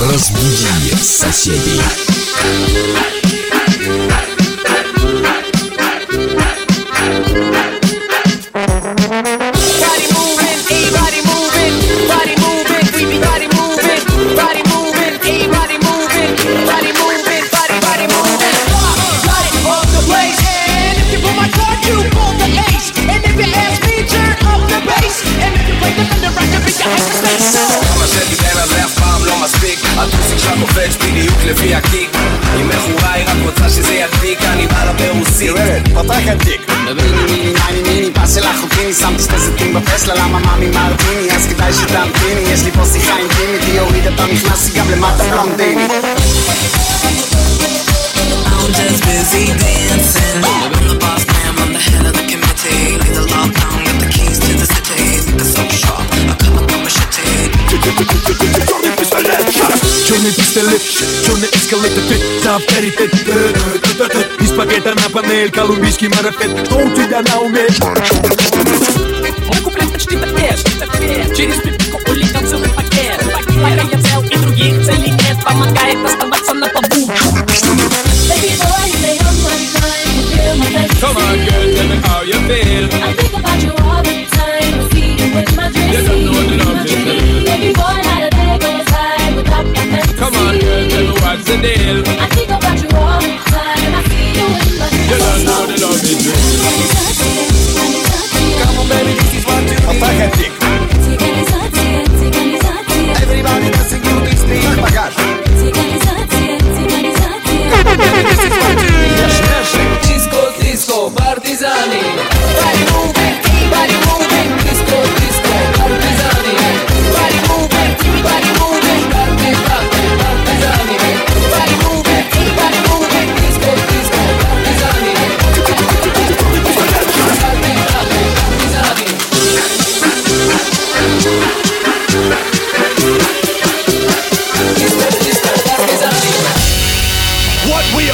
Разбуди соседей. bo kreśla lama mami gable mata I'm just busy dancing I'm the boss man, I'm the head of the committee Lay the law down, the keys to the city Nigga so sharp, I come up with machete уме? Мой куплет почти такеш, Через пипку улетел целый пакет Пока я цел и других целей нет Помогает оставаться на плаву Come on girl, tell me how you feel I think about you all the time See you with my dreams You don't know the love is Baby boy, not a day goes by without my fantasy Come on girl, tell me what's the deal I think about you all the time I see you in my dreams You don't know the love is real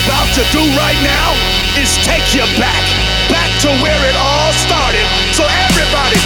about to do right now is take you back, back to where it all started. So everybody,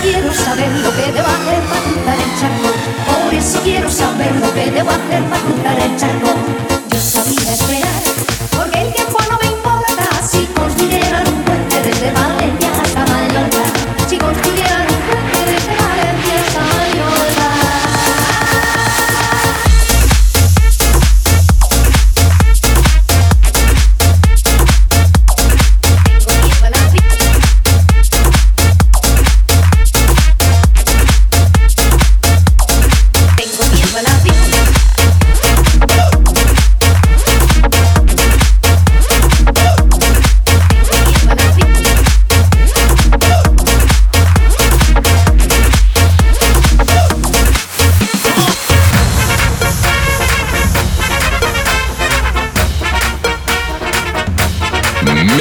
quiero saber lo que debo hacer para cruzar el charco. Por eso quiero saber lo que debo hacer para cruzar el charco. Yo sabía esperar,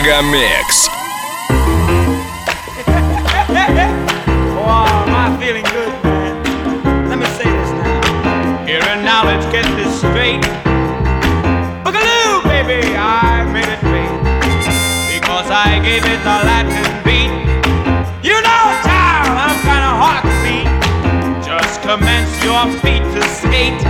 Мегамикс. wow, oh, am I feeling good, man? Let me say this now. Here in knowledge, get this straight. Boogaloo, baby, I made it big because I gave it the Latin beat. You know, child, I'm kind of hard to beat. Just commence your feet to skate.